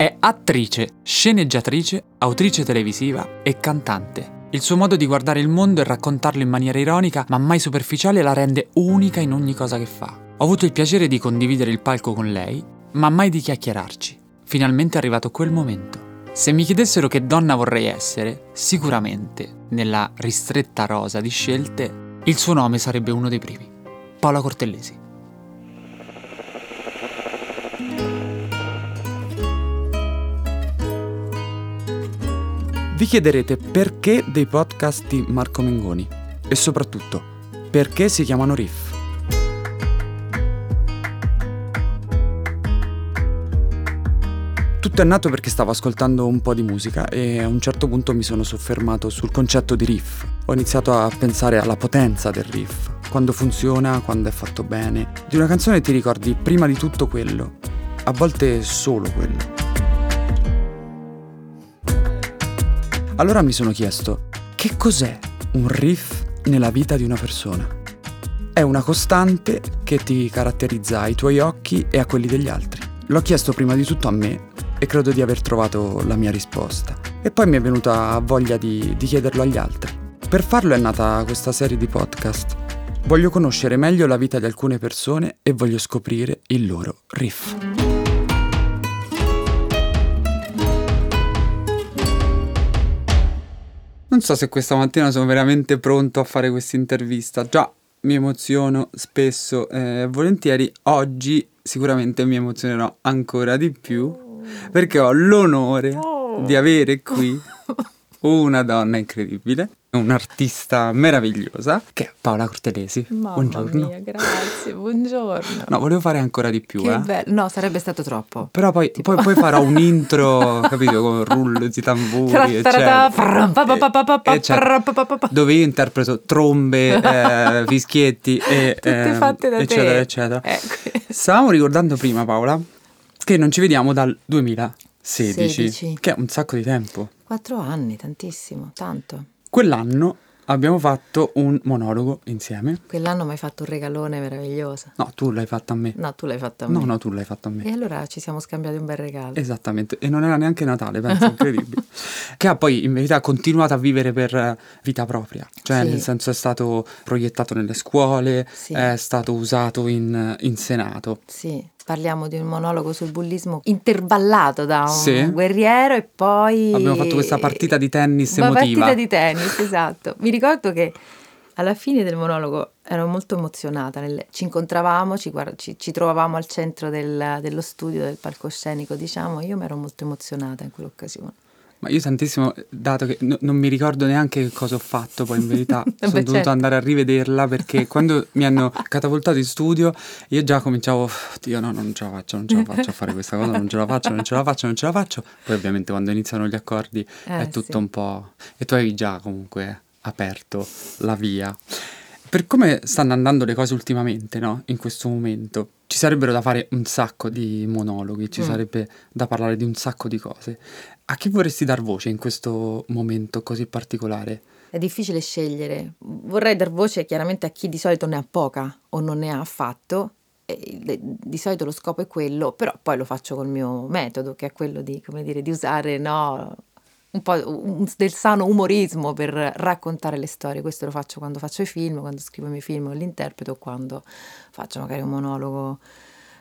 È attrice, sceneggiatrice, autrice televisiva e cantante. Il suo modo di guardare il mondo e raccontarlo in maniera ironica, ma mai superficiale, la rende unica in ogni cosa che fa. Ho avuto il piacere di condividere il palco con lei, ma mai di chiacchierarci. Finalmente è arrivato quel momento. Se mi chiedessero che donna vorrei essere, sicuramente, nella ristretta rosa di scelte, il suo nome sarebbe uno dei primi. Paola Cortellesi. Vi chiederete perché dei podcast di Marco Mengoni e soprattutto perché si chiamano Riff. Tutto è nato perché stavo ascoltando un po' di musica e a un certo punto mi sono soffermato sul concetto di riff. Ho iniziato a pensare alla potenza del riff, quando funziona, quando è fatto bene. Di una canzone ti ricordi prima di tutto quello, a volte solo quello. Allora mi sono chiesto, che cos'è un riff nella vita di una persona? È una costante che ti caratterizza ai tuoi occhi e a quelli degli altri. L'ho chiesto prima di tutto a me e credo di aver trovato la mia risposta. E poi mi è venuta voglia di, di chiederlo agli altri. Per farlo è nata questa serie di podcast. Voglio conoscere meglio la vita di alcune persone e voglio scoprire il loro riff. Non so se questa mattina sono veramente pronto a fare questa intervista. Già mi emoziono spesso e eh, volentieri. Oggi sicuramente mi emozionerò ancora di più perché ho l'onore oh. di avere qui una donna incredibile, un'artista meravigliosa che è Paola Cortelesi. Mamma buongiorno. Mia, grazie, buongiorno. No, volevo fare ancora di più. Che eh. bello, no, sarebbe stato troppo. Però poi, tipo... poi, poi farò un intro, capito, con rullo di tamburi. Dove io interpreto trombe, eh, fischietti e Tutte eh, fatte da eccetera, te. eccetera. Ecco. Stavamo ricordando prima, Paola, che non ci vediamo dal 2016, 16. che è un sacco di tempo. Quattro anni, tantissimo, tanto. Quell'anno abbiamo fatto un monologo insieme. Quell'anno mi hai fatto un regalone meraviglioso. No, tu l'hai fatto a me. No, tu l'hai fatto a me. No, no, tu l'hai fatto a me. E allora ci siamo scambiati un bel regalo. Esattamente, e non era neanche Natale, penso, incredibile. che ha poi in verità continuato a vivere per vita propria, cioè sì. nel senso è stato proiettato nelle scuole, sì. è stato usato in, in Senato. Sì parliamo di un monologo sul bullismo intervallato da un sì. guerriero e poi... Abbiamo fatto questa partita di tennis Una emotiva. partita di tennis, esatto. Mi ricordo che alla fine del monologo ero molto emozionata. Nel... ci incontravamo, ci, guard... ci, ci, trovavamo al centro del, dello studio del palcoscenico, diciamo, io mi ero molto emozionata in quell'occasione. Ma io tantissimo, dato che no, non mi ricordo neanche che cosa ho fatto poi in verità, sono dovuto certo. andare a rivederla perché quando mi hanno catapultato in studio io già cominciavo, Dio no, non ce la faccio, non ce la faccio a fare questa cosa, non ce la faccio, non ce la faccio, non ce la faccio. Poi ovviamente quando iniziano gli accordi eh, è tutto sì. un po'... E tu avevi già comunque aperto la via. Per come stanno andando le cose ultimamente, no? In questo momento, ci sarebbero da fare un sacco di monologhi, ci mm. sarebbe da parlare di un sacco di cose. A chi vorresti dar voce in questo momento così particolare? È difficile scegliere. Vorrei dar voce chiaramente a chi di solito ne ha poca o non ne ha affatto. Di solito lo scopo è quello, però poi lo faccio col mio metodo, che è quello di, dire, di usare no, un po' del sano umorismo per raccontare le storie. Questo lo faccio quando faccio i film, quando scrivo i miei film o l'interpreto, quando faccio magari un monologo.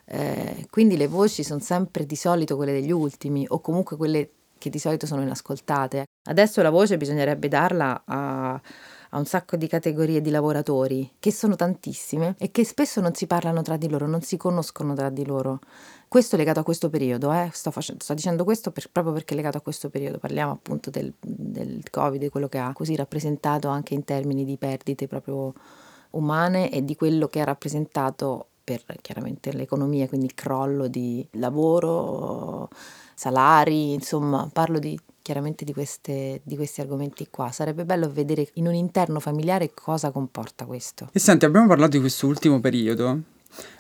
Eh, quindi le voci sono sempre di solito quelle degli ultimi o comunque quelle che di solito sono inascoltate. Adesso la voce bisognerebbe darla a, a un sacco di categorie di lavoratori, che sono tantissime e che spesso non si parlano tra di loro, non si conoscono tra di loro. Questo è legato a questo periodo, eh? sto, facendo, sto, dicendo questo per, proprio perché è legato a questo periodo, parliamo appunto del, del Covid quello che ha così rappresentato anche in termini di perdite proprio umane e di quello che ha rappresentato per chiaramente l'economia, quindi il crollo di lavoro, salari, insomma, parlo di, chiaramente di, queste, di, questi argomenti qua. Sarebbe bello vedere in un interno familiare cosa comporta questo. E senti, abbiamo parlato di questo ultimo periodo,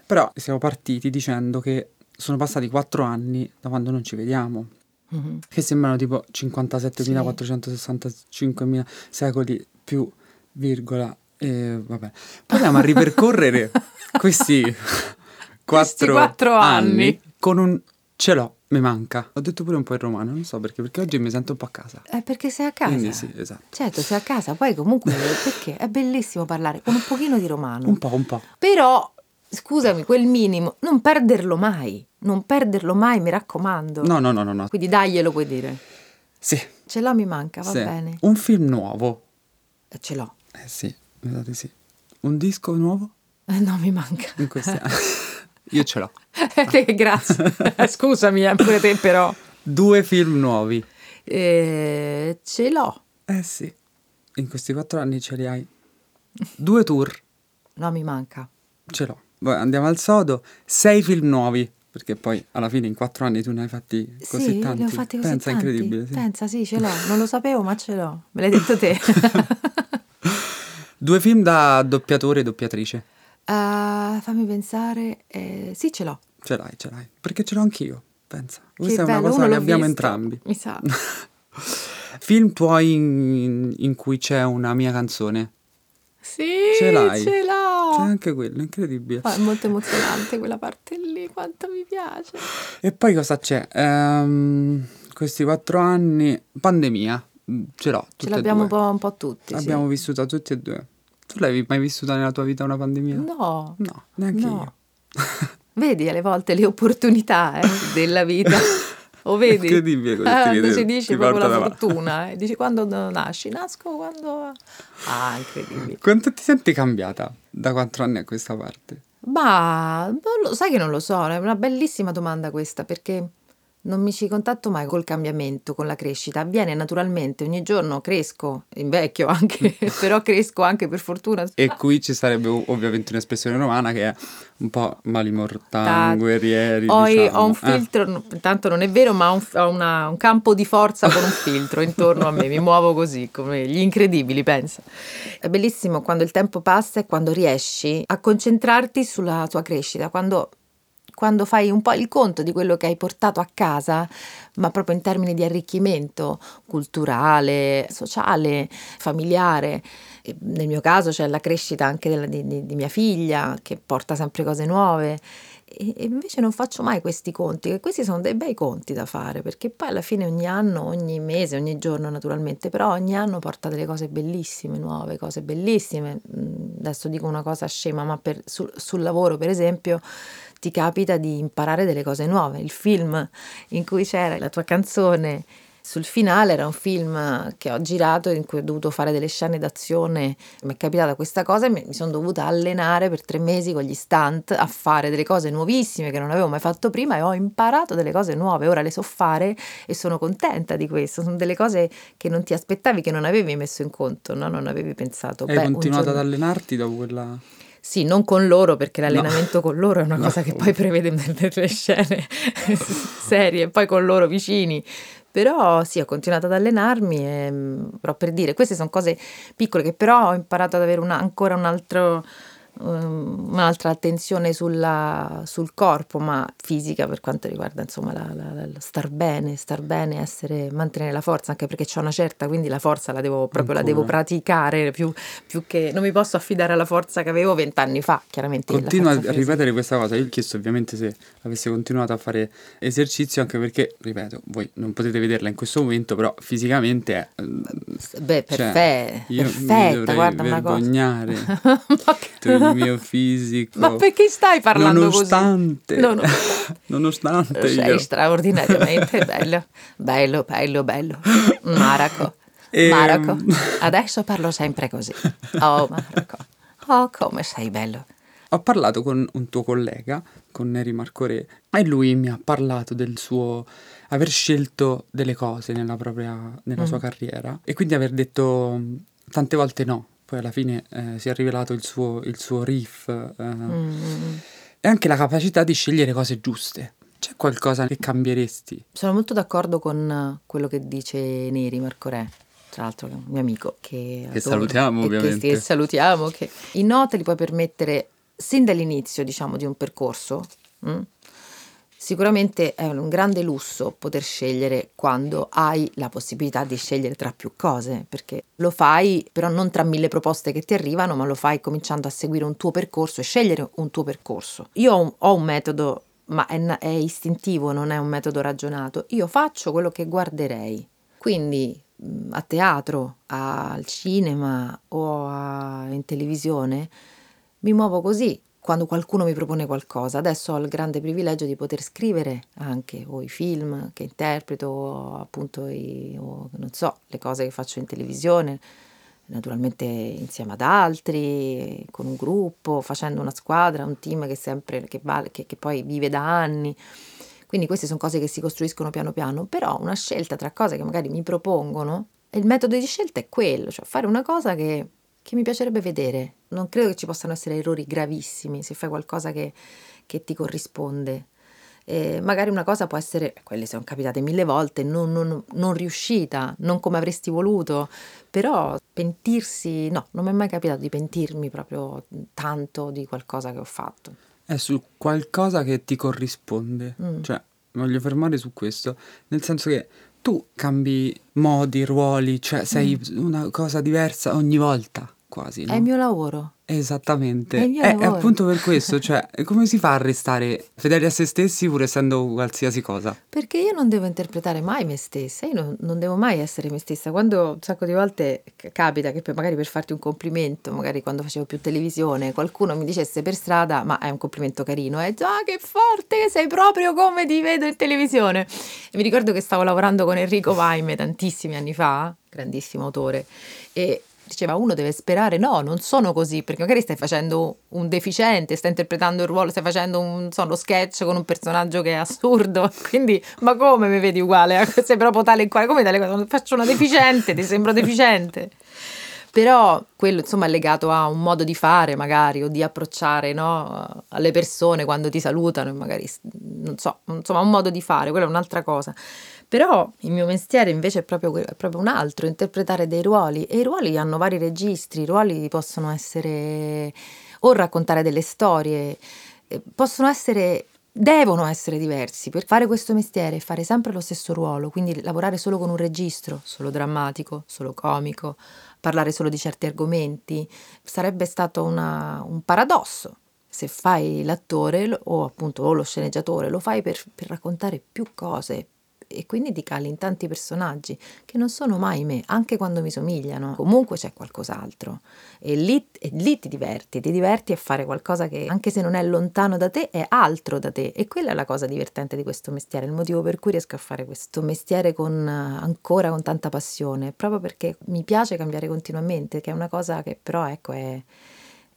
però siamo partiti dicendo che sono passati quattro anni da quando non ci vediamo. Mm-hmm. Che sembrano tipo 57.465.000 secoli più virgola e vabbè, proviamo a ripercorrere questi quattro, quattro anni. anni. con un ce l'ho Mi manca. Ho detto pure un po' in romano, non so perché, perché oggi mi sento un po' a casa. È perché sei a casa. Quindi sì, esatto. Certo, sei a casa, poi comunque perché è bellissimo parlare con un pochino di romano. Un po', un po'. Però, scusami, quel minimo, non perderlo mai. Non perderlo mai, mi raccomando. No, no, no, no. no. Quindi daglielo puoi dire. Sì. Ce l'ho, mi manca, va sì. bene. Un film nuovo. Eh, Ce l'ho. Eh sì, di sì. Un disco nuovo? Eh, no, mi manca. In questi anni. Io ce l'ho. Eh, Grazie. Scusami, eh, pure te però. Due film nuovi. Eh, ce l'ho. Eh sì. In questi quattro anni ce li hai. Due tour. No, mi manca. Ce l'ho. Andiamo al sodo. Sei film nuovi. Perché poi alla fine in quattro anni tu ne hai fatti così sì, tanti. ne ho fatti così Pensa, tanti. incredibile. Sì. Pensa, sì, ce l'ho. Non lo sapevo, ma ce l'ho. Me l'hai detto te. Due film da doppiatore e doppiatrice. Ah, fammi pensare. Eh, sì, ce l'ho. Ce l'hai, ce l'hai. Perché ce l'ho anch'io. Pensa. Che Questa è una cosa che abbiamo visto, entrambi. Mi sa. Film tuoi in, in cui c'è una mia canzone. Sì, Ce l'hai? ce l'ho. C'è anche quello, incredibile. Oh, è molto emozionante quella parte lì, quanto mi piace. E poi cosa c'è? Ehm, questi quattro anni, pandemia, ce l'ho. Ce l'abbiamo un po', un po' tutti. sì. Abbiamo vissuta tutti e due. Tu l'hai mai vissuta nella tua vita una pandemia? No, No, neanche no. io. Vedi alle volte le opportunità eh, della vita. O vedi? Incredibile come Ah, ti vede- ci dici ti proprio la fortuna. eh. Dici quando nasci? Nasco quando... Ah, incredibile. Quanto ti senti cambiata da quattro anni a questa parte? Ma lo, sai che non lo so, è una bellissima domanda questa perché non mi ci contatto mai col cambiamento, con la crescita. Avviene naturalmente, ogni giorno cresco, invecchio anche, però cresco anche per fortuna. E qui ci sarebbe ov- ovviamente un'espressione romana che è un po' mali mortali, Ta- guerrieri. Ho, diciamo. ho un Eh. filtro, no, intanto non è vero, ma ho, un, ho una- un campo di forza con un filtro intorno a me, mi muovo così, come gli incredibili, pensa. È bellissimo quando il tempo passa e quando riesci a concentrarti sulla tua crescita, quando, quando fai un po' il conto di quello che hai portato a casa, ma proprio in termini di arricchimento culturale, sociale, familiare. E nel mio caso c'è la crescita anche della- di, di- mia figlia che porta sempre cose nuove e e invece non faccio mai questi conti, e questi sono dei bei conti da fare, perché poi alla fine ogni anno, ogni mese, ogni giorno naturalmente, però ogni anno porta delle cose bellissime, nuove, cose bellissime. Adesso dico una cosa scema, ma per- sul, sul lavoro, per esempio, ti capita di imparare delle cose nuove. Il film in cui c'era la tua canzone sul finale era un film che ho girato in cui ho dovuto fare delle scene d'azione. Mi è capitata questa cosa e mi sono dovuta allenare per tre mesi con gli stunt a fare delle cose nuovissime che non avevo mai fatto prima e ho imparato delle cose nuove. Ora le so fare e sono contenta di questo. Sono delle cose che non ti aspettavi, che non avevi messo in conto, no? non avevi pensato. Hai "Beh, continuato ad giorno-" allenarti dopo quella... Sì, non con loro perché l'allenamento con loro è una No. cosa che poi prevede delle scene serie, poi con loro vicini. Però sì, ho continuato ad allenarmi, e, però per dire, queste sono cose piccole che però ho imparato ad avere una- ancora un altro, um, un'altra attenzione sulla- sul corpo, ma fisica per quanto riguarda insomma la, la- la- star bene, star bene, essere, mantenere la forza, anche perché c'ho una certa, quindi la forza la devo proprio la devo praticare più, più che non mi posso affidare alla forza che avevo vent'anni fa, chiaramente. Continua a ripetere questa cosa. Io ho chiesto ovviamente se avesse continuato a fare esercizio, anche perché, ripeto, voi non potete vederla in questo momento, però fisicamente è... Beh, cioè, perfè- io mi perfetta, guarda una cosa. ma, il mio fisico. ma perché stai parlando nonostante, così? No, no. nonostante Sei io... straordinariamente bello, bello, bello, bello. Maraco, Ehm. Maraco. Adesso parlo sempre così. Oh, Maraco. Oh, come sei bello. Ho parlato con un tuo collega, con Neri Marcore, e lui mi ha parlato del suo aver scelto delle cose nella propria nella sua Mm. carriera e quindi aver detto mh, tante volte no. Poi alla fine eh, si è rivelato il suo, il suo riff eh, Mm. e anche la capacità di scegliere cose giuste. C'è qualcosa che cambieresti? Sono molto d'accordo con quello che dice Neri Marco Re, tra l'altro è un mio amico che, Che adoro salutiamo, e che- ovviamente. Che, salutiamo, che i no te li puoi permettere sin dall'inizio, diciamo, di un percorso. mm? Sicuramente è un grande lusso poter scegliere quando hai la possibilità di scegliere tra più cose, perché lo fai però non tra mille proposte che ti arrivano, ma lo fai cominciando a seguire un tuo percorso e scegliere un tuo percorso. Io ho un, ho un metodo ma è, è istintivo, non è un metodo ragionato. Io faccio quello che guarderei. Quindi a teatro, al cinema o a, in televisione, mi muovo così quando qualcuno mi propone qualcosa. Adesso ho il grande privilegio di poter scrivere anche o i film che interpreto, o appunto i, o, non so, le cose che faccio in televisione, naturalmente insieme ad altri, con un gruppo, facendo una squadra, un team che, sempre, che, che, che poi vive da anni. Quindi queste sono cose che si costruiscono piano piano, però una scelta tra cose che magari mi propongono, il metodo di scelta è quello, cioè fare una cosa che, che mi piacerebbe vedere. Non credo che ci possano essere errori gravissimi se fai qualcosa che, che ti corrisponde. Eh, magari una cosa può essere, quelle sono capitate mille volte, non, non, non, riuscita, non come avresti voluto, però pentirsi, no, non mi è mai capitato di pentirmi proprio tanto di qualcosa che ho fatto. È su qualcosa che ti corrisponde. Mm. Cioè, voglio fermare su questo, nel senso che tu cambi modi, ruoli, cioè sei mm. una cosa diversa ogni volta, quasi. No? È il mio lavoro. Esattamente. È, è, appunto per questo, cioè, come si fa a restare fedeli a se stessi pur essendo qualsiasi cosa? Perché io non devo interpretare mai me stessa, io non, non devo mai essere me stessa. Quando un sacco di volte capita che per, magari per farti un complimento, magari quando facevo più televisione, qualcuno mi dicesse per strada, ma è un complimento carino, è già che forte che sei proprio come ti vedo in televisione. E mi ricordo che stavo lavorando con Enrico Vaime tantissimi anni fa, grandissimo autore, e diceva uno deve sperare, no, non sono così, perché magari stai facendo un deficiente, stai interpretando il ruolo, stai facendo un, so, uno sketch con un personaggio che è assurdo, quindi ma come mi vedi uguale? Sei proprio tale e quale, come tale cosa? Faccio una deficiente, ti sembro deficiente. Però quello insomma è legato a un modo di fare magari o di approcciare no, alle persone quando ti salutano, magari non so, insomma un modo di fare, quella è un'altra cosa. Però il mio mestiere invece è proprio, è proprio un altro, interpretare dei ruoli e i ruoli hanno vari registri, i ruoli possono essere o raccontare delle storie, possono essere devono essere diversi. Per fare questo mestiere e fare sempre lo stesso ruolo, quindi lavorare solo con un registro, solo drammatico, solo comico, parlare solo di certi argomenti, sarebbe stato una, un paradosso. Se fai l'attore o appunto o lo sceneggiatore, lo fai per, per raccontare più cose, e quindi ti cali in tanti personaggi che non sono mai me, anche quando mi somigliano. Comunque c'è qualcos'altro e lì, e lì ti diverti, ti diverti a fare qualcosa che anche se non è lontano da te è altro da te e quella è la cosa divertente di questo mestiere, il motivo per cui riesco a fare questo mestiere con, ancora con tanta passione, proprio perché mi piace cambiare continuamente, che è una cosa che però ecco è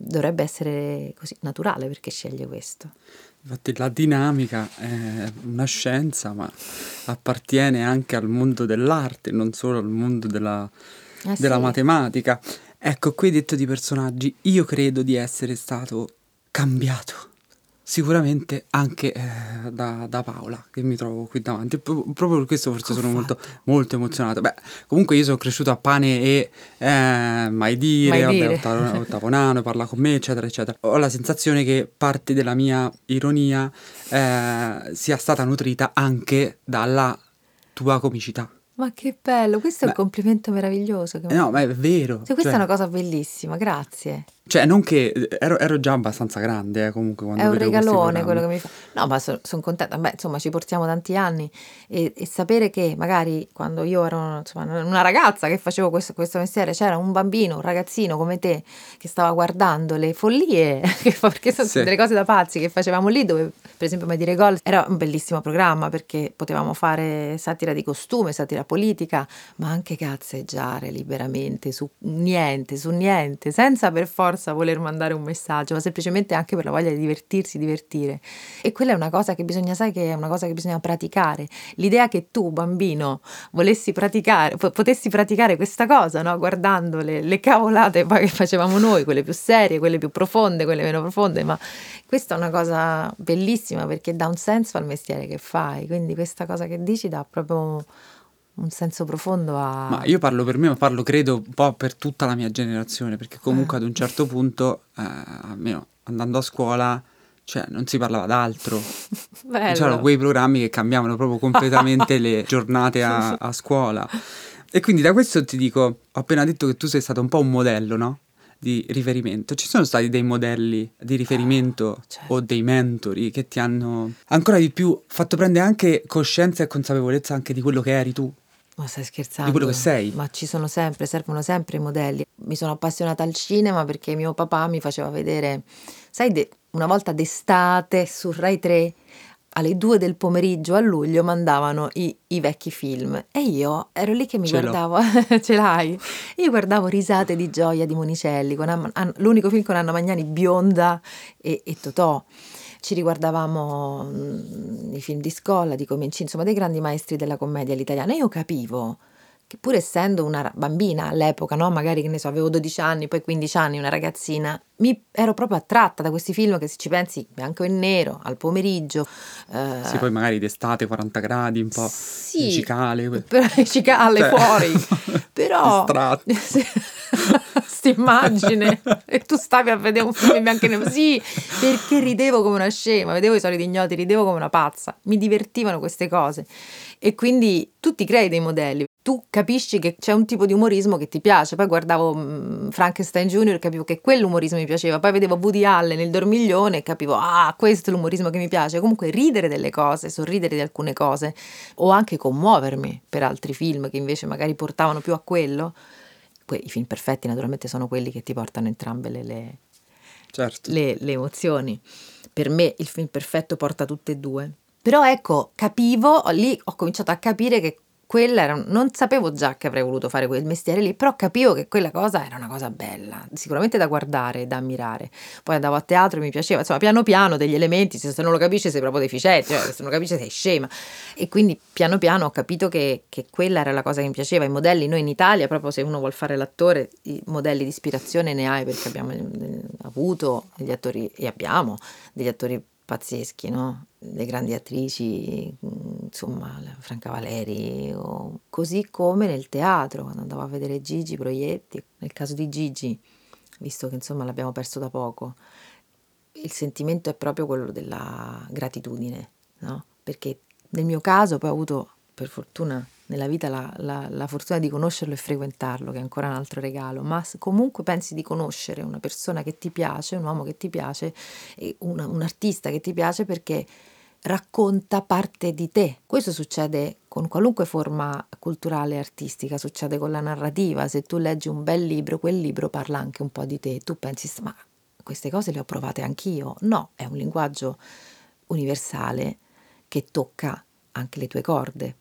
dovrebbe essere così naturale perché sceglie questo. Infatti la dinamica è una scienza, ma appartiene anche al mondo dell'arte, non solo al mondo della, eh della sì. matematica. Ecco, qui detto di personaggi, io credo di essere stato cambiato sicuramente anche eh, da, da, Paola che mi trovo qui davanti proprio per questo forse sono molto, molto, emozionato beh comunque io sono cresciuto a pane e eh, mai dire, mai dire. Vabbè, ottavo, ottavo nano parla con me eccetera eccetera ho la sensazione che parte della mia ironia eh, sia stata nutrita anche dalla tua comicità ma che bello, questo Beh, è un complimento meraviglioso. Che... No, ma è vero. Cioè, questa cioè... è una cosa bellissima, grazie. Cioè, non che ero, ero già abbastanza grande, eh, comunque. Quando è un regalone quello che mi fa. No, ma sono son contenta. Beh, insomma, ci portiamo tanti anni e, e, sapere che magari quando io ero insomma, una ragazza che facevo questo, questo, mestiere, c'era un bambino, un ragazzino come te che stava guardando le follie, perché sono sì. delle cose da pazzi che facevamo lì, dove per esempio Mai dire gol era un bellissimo programma perché potevamo fare satira di costume, satira politica, ma anche cazzeggiare liberamente su niente, su niente, senza per forza forza voler mandare un messaggio, ma semplicemente anche per la voglia di divertirsi, divertire. E quella è una cosa che bisogna, sai che è una cosa che bisogna praticare. L'idea che tu, bambino, volessi praticare, potessi praticare questa cosa, no? guardando le, le cavolate che facevamo noi, quelle più serie, quelle più profonde, quelle meno profonde, ma questa è una cosa bellissima perché dà un senso al mestiere che fai, quindi questa cosa che dici dà proprio un senso profondo a... Ma io parlo per me, ma parlo credo un po' per tutta la mia generazione, perché comunque eh. ad un certo punto, eh, almeno andando a scuola, cioè non si parlava d'altro. C'erano quei programmi che cambiavano proprio completamente le giornate a, a, scuola. E quindi da questo ti dico, ho appena detto che tu sei stato un po' un modello, no? di riferimento. Ci sono stati dei modelli di riferimento oh, certo. o dei mentori che ti hanno ancora di più fatto prendere anche coscienza e consapevolezza anche di quello che eri tu? Ma stai scherzando? Di quello che sei. Ma ci sono sempre, servono sempre i modelli. Mi sono appassionata al cinema perché mio papà mi faceva vedere, sai, de- una volta d'estate su Rai 3 alle due del pomeriggio a luglio mandavano i, i, vecchi film e io ero lì che mi ce guardavo, ce l'hai? Io guardavo Risate di gioia di Monicelli, Anna, l'unico film con Anna Magnani bionda e, e Totò. Ci riguardavamo mh, mm, i film di Scolla, di Cominci, insomma dei grandi maestri della commedia all'italiana. Io capivo che pur essendo una bambina all'epoca, no? magari che ne so, avevo 12 anni, poi 15 anni, una ragazzina, mi ero proprio attratta da questi film che se ci pensi bianco e nero, al pomeriggio. Eh... Sì, poi magari d'estate 40 gradi, un po' sì, cicale. Però, cicale cioè... fuori. però... immagine e tu stavi a vedere un film in bianco e nero sì perché ridevo come una scema vedevo i soliti ignoti ridevo come una pazza mi divertivano queste cose e quindi tu ti crei dei modelli tu capisci che c'è un tipo di umorismo che ti piace. Poi guardavo mm, Frankenstein Jr. e capivo che quell'umorismo mi piaceva. Poi vedevo Woody Allen nel dormiglione e capivo, ah, questo è l'umorismo che mi piace. Comunque ridere delle cose, sorridere di alcune cose o anche commuovermi per altri film che invece magari portavano più a quello. Poi i film perfetti naturalmente sono quelli che ti portano entrambe le, le, certo. le, le emozioni. Per me il film perfetto porta tutte e due. Però ecco, capivo, lì ho cominciato a capire che quella era, non sapevo già che avrei voluto fare quel mestiere lì, però capivo che quella cosa era una cosa bella, sicuramente da guardare, da ammirare. Poi andavo a teatro e mi piaceva, insomma, piano piano degli elementi, se non lo capisci sei proprio deficiente, cioè, se non lo capisci sei scema. E quindi piano piano ho capito che, che, quella era la cosa che mi piaceva. I modelli, noi in Italia, proprio se uno vuole fare l'attore, i modelli di ispirazione ne hai perché abbiamo eh, avuto degli attori, e abbiamo degli attori pazzeschi, no? Le grandi attrici, insomma, Franca Valeri, o... così come nel teatro, quando andavo a vedere Gigi Proietti, nel caso di Gigi, visto che insomma l'abbiamo perso da poco, il sentimento è proprio quello della gratitudine, no? Perché nel mio caso poi ho avuto, per fortuna, nella vita la, la, la, fortuna di conoscerlo e frequentarlo, che è ancora un altro regalo, ma comunque pensi di conoscere una persona che ti piace, un uomo che ti piace, una, un artista che ti piace perché racconta parte di te. Questo succede con qualunque forma culturale e artistica, succede con la narrativa. Se tu leggi un bel libro, quel libro parla anche un po' di te. Tu pensi, ma queste cose le ho provate anch'io. No, è un linguaggio universale che tocca anche le tue corde.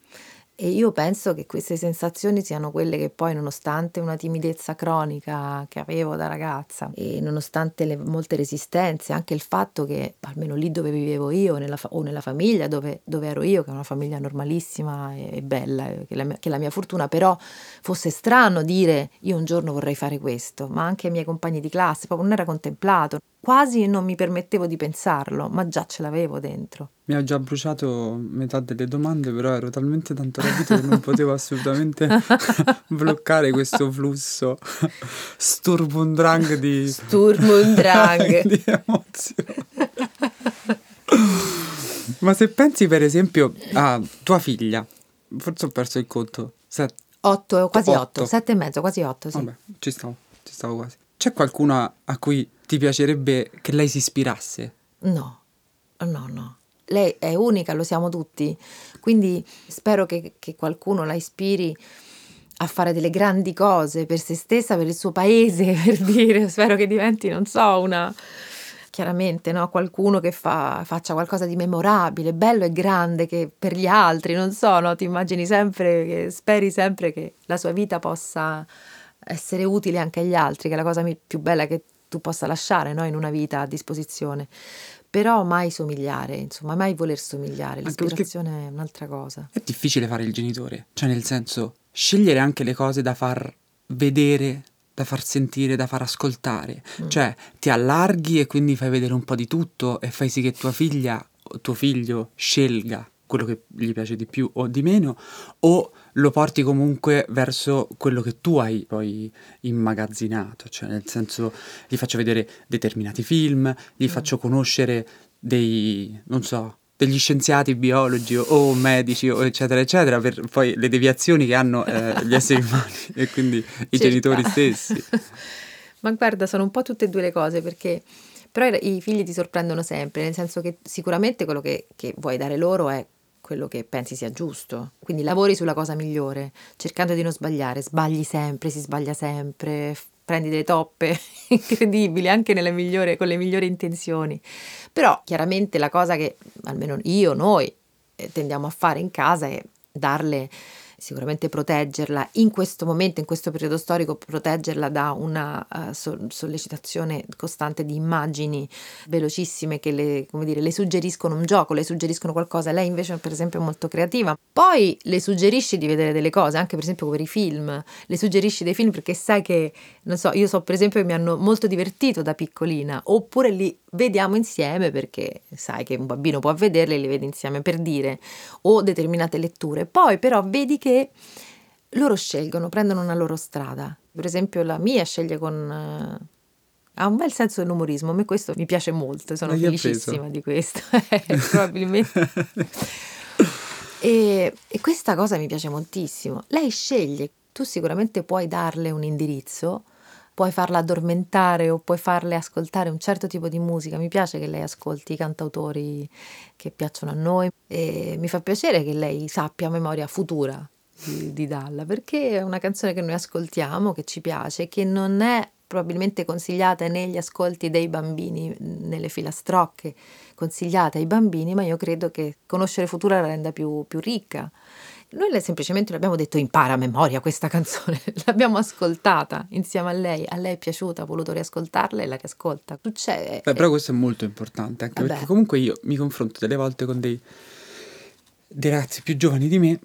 E io penso che queste sensazioni siano quelle che poi, nonostante una timidezza cronica che avevo da ragazza e nonostante le molte resistenze, anche il fatto che, almeno lì dove vivevo io nella fa- o nella famiglia dove, dove, ero io, che è una famiglia normalissima e, e bella, che la, mia, che la mia fortuna, però fosse strano dire io un giorno vorrei fare questo, ma anche i miei compagni di classe, proprio non era contemplato quasi non mi permettevo di pensarlo, ma già ce l'avevo dentro. Mi ha già bruciato metà delle domande, però ero talmente tanto rapito che non potevo assolutamente bloccare questo flusso sturmundrang di... Sturmundrang! di emozioni. ma se pensi per esempio a tua figlia, forse ho perso il conto, Set... otto, quasi otto. otto, sette e mezzo, quasi otto, sì. Vabbè, ci stavo, ci stavo quasi. C'è qualcuno a cui ti piacerebbe che lei si ispirasse? No, no, no. Lei è unica, lo siamo tutti, quindi spero che, che qualcuno la ispiri a fare delle grandi cose per se stessa, per il suo paese, per dire, spero che diventi, non so, una chiaramente no? qualcuno che fa, faccia qualcosa di memorabile, bello e grande che per gli altri, non so, no? ti immagini sempre, che, speri sempre che la sua vita possa essere utile anche agli altri, che è la cosa più bella che tu possa lasciare no? in una vita a disposizione. Però mai somigliare, insomma, mai voler somigliare. L'ispirazione è un'altra cosa. È difficile fare il genitore, cioè nel senso scegliere anche le cose da far vedere, da far sentire, da far ascoltare. Mm. Cioè ti allarghi e quindi fai vedere un po' di tutto e fai sì che tua figlia o tuo figlio scelga quello che gli piace di più o di meno, o lo porti comunque verso quello che tu hai poi immagazzinato, cioè nel senso gli faccio vedere determinati film, gli mm. faccio conoscere dei, non so, degli scienziati biologi o, medici o eccetera eccetera per poi le deviazioni che hanno eh, gli esseri umani e quindi i Circa. genitori stessi. Ma guarda, sono un po' tutte e due le cose perché però i figli ti sorprendono sempre, nel senso che sicuramente quello che, che vuoi dare loro è quello che pensi sia giusto. Quindi lavori sulla cosa migliore, cercando di non sbagliare, sbagli sempre, si sbaglia sempre, prendi delle toppe incredibili anche migliore, con le migliori intenzioni. Però chiaramente la cosa che almeno io, noi eh, tendiamo a fare in casa è darle sicuramente proteggerla in questo momento, in questo periodo storico, proteggerla da una uh, sollecitazione costante di immagini velocissime che le, dire, le, suggeriscono un gioco, le suggeriscono qualcosa. Lei invece per esempio è molto creativa. Poi le suggerisci di vedere delle cose, anche per esempio per i film, le suggerisci dei film perché sai che, non so, io so per esempio che mi hanno molto divertito da piccolina, oppure li vediamo insieme perché sai che un bambino può vederle e li vede insieme per dire, o determinate letture. Poi però vedi che loro scelgono, prendono una loro strada. Per esempio la mia sceglie con... Uh, ha un bel senso dell'umorismo, a me questo mi piace molto, sono felicissima di questo, eh, probabilmente. e, e questa cosa mi piace moltissimo. Lei sceglie, tu sicuramente puoi darle un indirizzo, puoi farla addormentare o puoi farle ascoltare un certo tipo di musica. Mi piace che lei ascolti i cantautori che piacciono a noi e mi fa piacere che lei sappia memoria futura di, di Dalla, perché è una canzone che noi ascoltiamo, che ci piace, che non è probabilmente consigliata negli ascolti dei bambini nelle filastrocche, consigliata ai bambini, ma io credo che conoscere Futura la renda più, più ricca. Noi le, semplicemente le abbiamo detto impara a memoria questa canzone, l'abbiamo ascoltata insieme a lei, a lei è piaciuta, ha voluto riascoltarla e la riascolta. Succede. Beh, però questo è molto importante, anche Vabbè. perché comunque io mi confronto delle volte con dei, dei ragazzi più giovani di me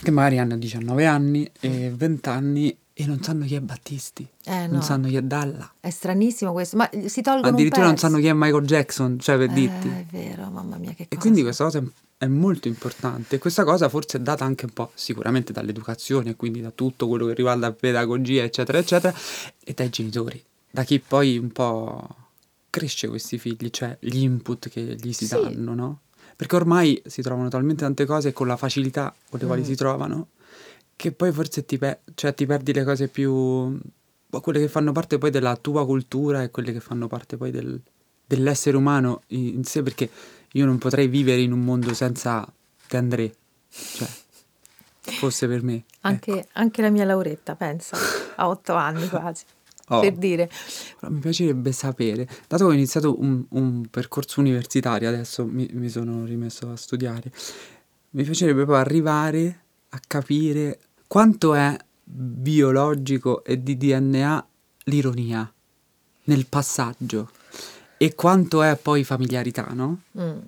che magari hanno 19 anni e 20 anni e non sanno chi è Battisti, eh, no. non sanno chi è Dalla. È stranissimo questo, ma si tolgono Addirittura non sanno chi è Michael Jackson, cioè per eh, dirti. È vero, mamma mia che cosa. E quindi questa cosa è molto importante questa cosa forse è data anche un po' sicuramente dall'educazione, quindi da tutto quello che riguarda pedagogia, eccetera, eccetera, e dai genitori, da chi poi un po' cresce questi figli, cioè gli input che gli si sì. danno, no? Perché ormai si trovano talmente tante cose con la facilità con le quali mm. si trovano che poi forse ti, pe- cioè, ti perdi le cose più... quelle che fanno parte poi della tua cultura e quelle che fanno parte poi del, dell'essere umano in, in, sé, perché io non potrei vivere in un mondo senza De André, cioè, fosse per me. Anche, ecco. anche la mia Lauretta, pensa, a otto anni quasi. Oh. per dire. Però mi piacerebbe sapere, dato che ho iniziato un, un percorso universitario, adesso mi, mi, sono rimesso a studiare, mi piacerebbe poi arrivare a capire quanto è biologico e di DNA l'ironia nel passaggio e quanto è poi familiarità, no? Mm.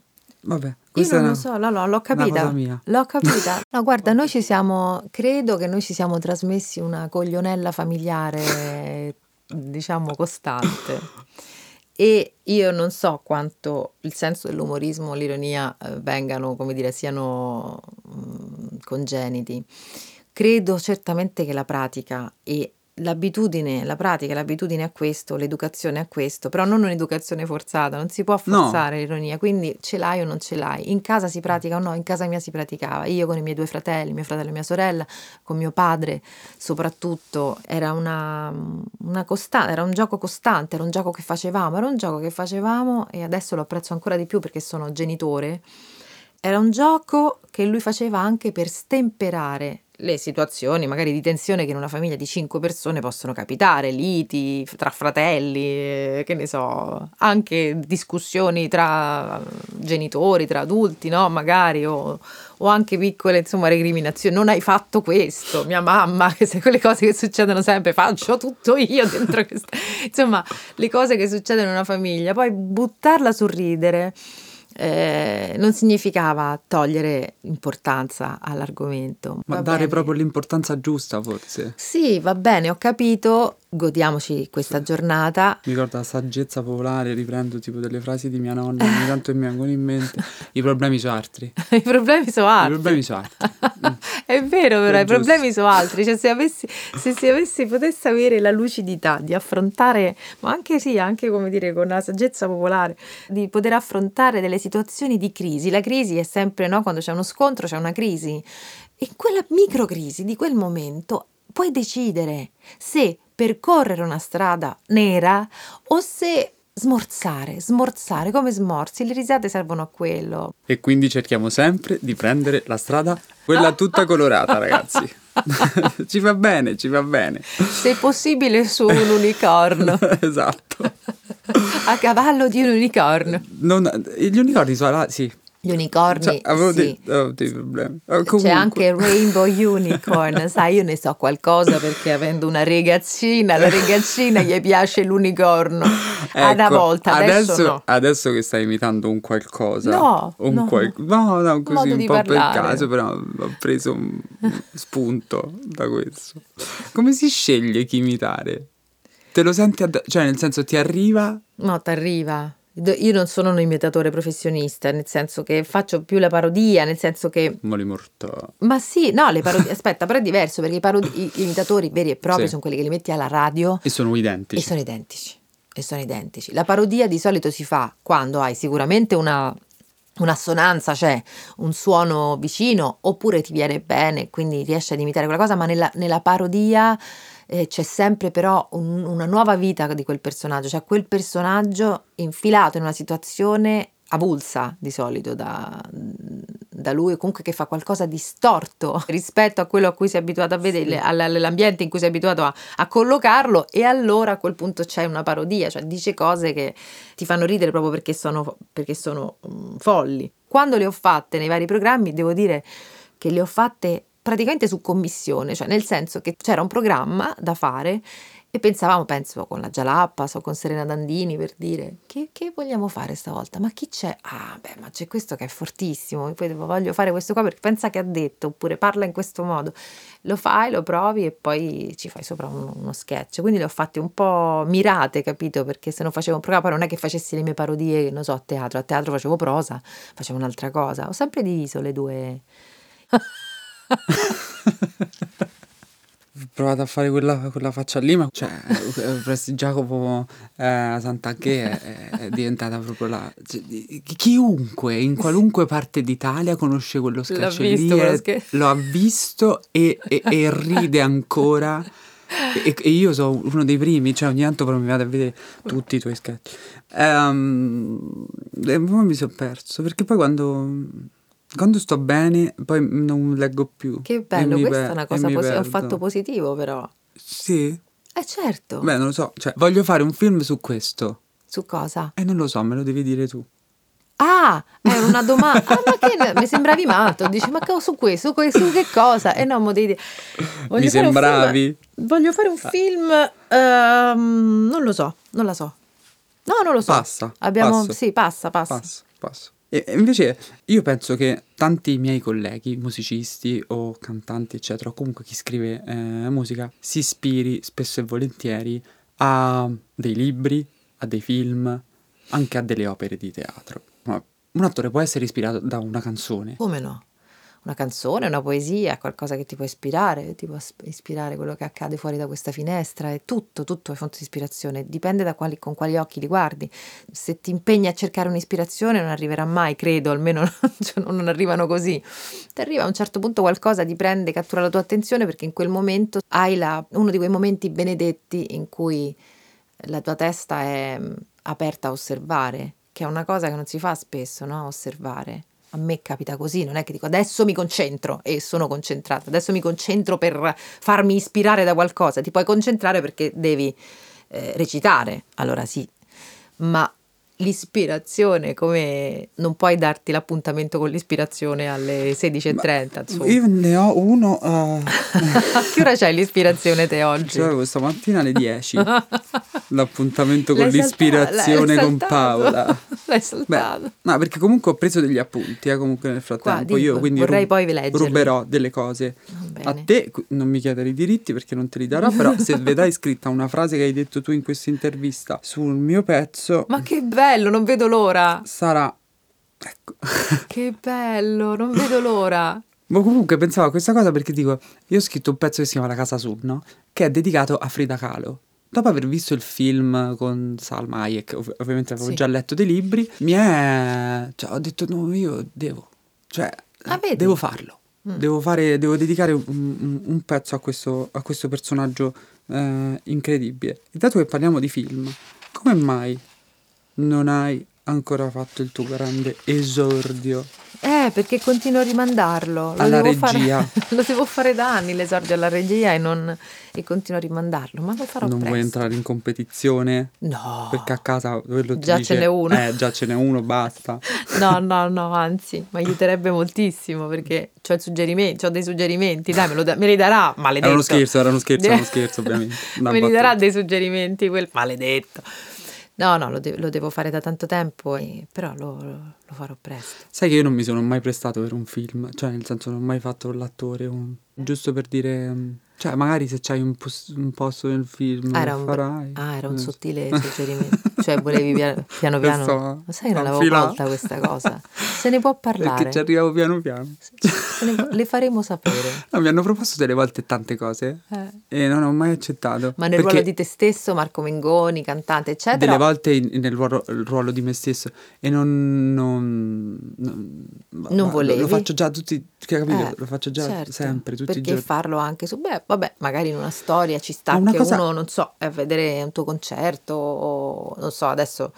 Vabbè, io non lo so, no, no, l'ho capita. L'ho capita. No, guarda, noi ci siamo, credo che noi ci siamo trasmessi una coglionella familiare diciamo costante. E io non so quanto il senso dell'umorismo, l'ironia eh, vengano, come dire, siano mh, mm, congeniti. Credo certamente che la pratica e l'abitudine, la pratica, l'abitudine a questo, l'educazione a questo, però non un'educazione forzata, non si può forzare no. l'ironia, quindi ce l'hai o non ce l'hai. In casa si pratica o no? In casa mia si praticava. Io con i miei due fratelli, mio fratello e mia sorella, con mio padre soprattutto, era una, una costante, era un gioco costante, era un gioco che facevamo, era un gioco che facevamo e adesso lo apprezzo ancora di più perché sono genitore. Era un gioco che lui faceva anche per stemperare le situazioni magari di tensione che in una famiglia di cinque persone possono capitare, liti tra fratelli, eh, che ne so, anche discussioni tra genitori, tra adulti, no? Magari, o, o anche piccole, insomma, recriminazioni. Non hai fatto questo, mia mamma, che se quelle cose che succedono sempre, faccio tutto io dentro questa... Insomma, le cose che succedono in una famiglia, poi buttarla sul ridere eh, non significava togliere importanza all'argomento. Ma dare bene. proprio l'importanza giusta, forse. Sì, va bene, ho capito, godiamoci questa sì. giornata. Mi ricorda la saggezza popolare, riprendo tipo delle frasi di mia nonna, ogni tanto mi vengono in mente. I problemi sono altri. I problemi sono altri. I problemi sono altri. È vero, però, È i giusto. problemi sono altri. Cioè, se, avessi, se si avessi, potesse avere la lucidità di affrontare, ma anche sì, anche come dire, con la saggezza popolare, di poter affrontare delle situazioni di crisi. La crisi è sempre, no? Quando c'è uno scontro, c'è una crisi. E quella microcrisi di quel momento puoi decidere se percorrere una strada nera o se smorzare, smorzare come smorzi, le risate servono a quello. E quindi cerchiamo sempre di prendere la strada, quella tutta colorata, ragazzi. ci va bene, ci va bene. Se possibile su un unicorno. esatto. A cavallo di un unicorno. Non, gli unicorni sono là, sì, gli unicorni, cioè, avevo sì. dei, avevo dei problemi. Oh, C'è anche Rainbow Unicorn, sai, io ne so qualcosa perché avendo una regazzina, la regazzina gli piace l'unicorno. Ecco, Una volta, adesso, adesso, no. adesso che stai imitando un qualcosa. No, un no, qual... no, no, così un po' parlare. per caso, però ho preso un spunto da questo. Come si sceglie chi imitare? Te lo senti, ad... cioè nel senso ti arriva? No, ti arriva. Io non sono un imitatore professionista, nel senso che faccio più la parodia, nel senso che... Moli morta. Ma sì, no, le parodie... Aspetta, però è diverso, perché i, parodi... gli imitatori veri e propri Sì. sono quelli che li metti alla radio E sono identici. e sono identici. E sono identici. La parodia di solito si fa quando hai sicuramente una, un'assonanza, cioè un suono vicino, oppure ti viene bene, quindi riesci ad imitare quella cosa, ma nella, nella parodia eh, c'è sempre però un- una nuova vita di quel personaggio, cioè quel personaggio infilato in una situazione avulsa di solito da, da lui, comunque che fa qualcosa di storto rispetto a quello a cui sei abituato a vedere, all- all'ambiente in cui sei abituato a, a collocarlo, e allora a quel punto c'è una parodia, cioè dice cose che ti fanno ridere proprio perché sono, perché sono mm, folli. Quando le ho fatte nei vari programmi, devo dire che le ho fatte praticamente su commissione, cioè nel senso che c'era un programma da fare e pensavamo, penso con la Gialappas o con Serena Dandini per dire che, che vogliamo fare stavolta? Ma chi c'è? Ah, beh, ma c'è questo che è fortissimo, e poi devo- voglio fare questo qua perché pensa che ha detto, oppure parla in questo modo. Lo fai, lo provi e poi ci fai sopra uno, uno sketch. Quindi le ho fatte un po' mirate, capito? Perché se non facevo un programma, non è che facessi le mie parodie, non so, a teatro. A teatro facevo prosa, facevo un'altra cosa. Ho sempre diviso le due. Ho provato a fare quella, quella faccia lì, ma cioè, eh, Presti Giacomo eh, Sant'Anché è, è diventata proprio la... cioè, chiunque, in qualunque parte d'Italia conosce quello sketch visto lì, quello lo ha visto e, e- e ride ancora. E, e io sono uno dei primi, cioè ogni tanto però mi vado a vedere tutti i tuoi sketch. Ehm, e poi mi sono perso, perché poi quando... Quando sto bene, poi non leggo più. Che bello, questa è una cosa mi posi- è un fatto positivo però. Sì, Eh certo. Beh, non lo so, cioè, voglio fare un film su questo. Su cosa? E non lo so, me lo devi dire tu. Ah, è una domanda. Ah, ma che mi sembravi matto. Dici, ma che- su questo, su, que- su che cosa? E no, mo devi dire, Mi sembravi? film- voglio fare un film. ehm, non lo so, non la so. No, non lo so. Passa, Abbiamo, passo. sì, passa, passa. Passo, passo. E invece io penso che tanti miei colleghi, musicisti o cantanti, eccetera, o comunque chi scrive eh, musica, si ispiri spesso e volentieri a dei libri, a dei film, anche a delle opere di teatro. Ma un attore può essere ispirato da una canzone. Come no? Una canzone, una poesia, qualcosa che ti può ispirare, ti può ispirare quello che accade fuori da questa finestra, è tutto, tutto è fonte di ispirazione, dipende da quali, con quali occhi li guardi. Se ti impegni a cercare un'ispirazione non arriverà mai, credo, almeno cioè, non arrivano così. Ti arriva a un certo punto qualcosa, ti prende, cattura la tua attenzione perché in quel momento hai la- uno di quei momenti benedetti in cui la tua testa è mm, aperta a osservare, che è una cosa che non si fa spesso, no? Osservare. A me capita così, non è che dico adesso mi concentro e sono concentrata, adesso mi concentro per farmi ispirare da qualcosa, ti puoi concentrare perché devi eh, recitare, allora sì, ma l'ispirazione come non puoi darti l'appuntamento con l'ispirazione alle 16.30, insomma. Io ne ho uno A che ora c'hai l'ispirazione te oggi? Cioè, questa mattina alle 10 l'appuntamento con L'hai salta- l'ispirazione con saltato. Paola. L'hai Beh, saltato. no, perché comunque ho preso degli appunti, eh, comunque nel frattempo. Qua, Io quindi vorrei rub- poi leggerli. ruberò delle cose a te, non mi chiedere i diritti perché non te li darò, però se vedrai scritta una frase che hai detto tu in questa intervista sul mio pezzo, Ma che bello, non vedo l'ora. sarà... Ecco. Che bello, non vedo l'ora. Ma comunque pensavo a questa cosa perché dico, io ho scritto un pezzo che si chiama La casa su, no? Che è dedicato a Frida Kahlo. Dopo aver visto il film con Salma Hayek, ov- ovviamente avevo Sì. già letto dei libri, mi è... Cioè, ho detto, no, io devo. Cioè, Ah, devo farlo. Mm. Devo, fare, devo dedicare un, un- un pezzo a questo, a questo personaggio eh, incredibile. Dato che parliamo di film, come mai non hai ancora fatto il tuo grande esordio eh, perché continuo a rimandarlo. Lo alla devo regia. Fare, lo devo fare da anni l'esordio alla regia e, non, e continuo a rimandarlo, ma lo farò non presto. vuoi entrare in competizione? No. Perché a casa quello ti Già dice, ce n'è uno. Eh, già ce n'è uno, basta. No, no, no, anzi, mi aiuterebbe moltissimo perché ho suggerimento, ho dei suggerimenti, dai, me, lo da- me li darà, maledetto. Era uno scherzo, era uno scherzo, era uno scherzo, ovviamente. Una me li battuta. darà dei suggerimenti, quel maledetto. No, no, lo, de- lo devo fare da tanto tempo, e- però lo, lo- farò presto. Sai che io non mi sono mai prestato per un film, cioè nel senso non ho mai fatto l'attore, un- giusto per dire... mm, Cioè magari se c'hai un, pos- un posto nel film Ah, era lo un, farai. ah, era un sottile suggerimento. Cioè, volevi pia- piano piano. Questo- Ma sai, non l'avevo infila- colta questa cosa. Se ne può parlare. Perché ci arrivavo piano piano. Ne- le faremo sapere. No, mi hanno proposto delle volte tante cose Eh. e non ho mai accettato. Ma nel perché ruolo di te stesso, Marco Mengoni, cantante, eccetera. Delle volte in- nel ruolo, ruolo di me stesso e non... Non, non, Non volevi? Lo faccio già tutti... Capito? Eh, lo faccio già certo, sempre, tutti i perché giorni. farlo anche su, beh, vabbè, magari in una storia ci sta che cosa- uno, non so, è a vedere un tuo concerto o non so, adesso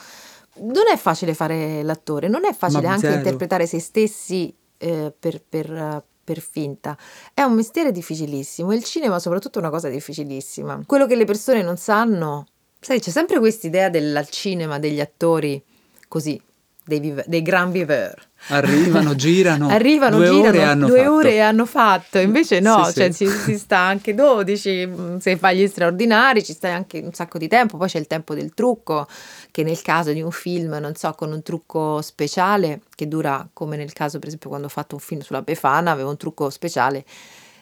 non è facile fare l'attore, non è facile Ma anche zero. interpretare se stessi eh, per, per, per finta. È un mestiere difficilissimo, il cinema soprattutto è una cosa difficilissima. Quello che le persone non sanno, sai, c'è sempre questa idea del cinema degli attori così, dei, vive- dei gran viveur. Arrivano, girano. Arrivano, due girano, ore hanno due fatto. ore e hanno fatto, invece no, Sì, cioè sì. ci, si sta anche 12, mm, se fai gli straordinari ci stai anche un sacco di tempo, poi c'è il tempo del trucco, che nel caso di un film, non so, con un trucco speciale, che dura come nel caso per esempio quando ho fatto un film sulla Befana, avevo un trucco speciale,